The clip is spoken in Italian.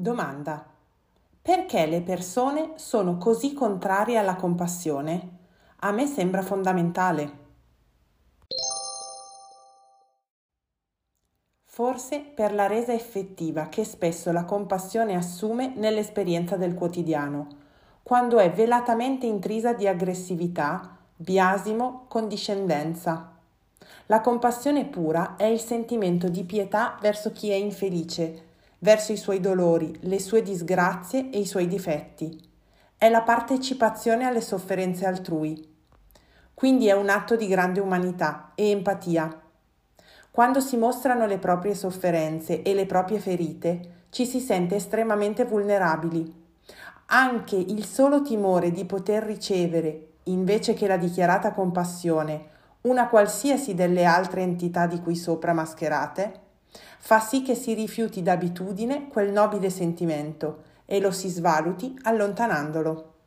Domanda. Perché le persone sono così contrarie alla compassione? A me sembra fondamentale. Forse per la resa effettiva che spesso la compassione assume nell'esperienza del quotidiano, quando è velatamente intrisa di aggressività, biasimo, condiscendenza. La compassione pura è il sentimento di pietà verso chi è infelice, verso i suoi dolori, le sue disgrazie e i suoi difetti. È la partecipazione alle sofferenze altrui. Quindi è un atto di grande umanità e empatia. Quando si mostrano le proprie sofferenze e le proprie ferite, ci si sente estremamente vulnerabili. Anche il solo timore di poter ricevere, invece che la dichiarata compassione, una qualsiasi delle altre entità di cui sopra mascherate, fa sì che si rifiuti d'abitudine quel nobile sentimento e lo si svaluti allontanandolo.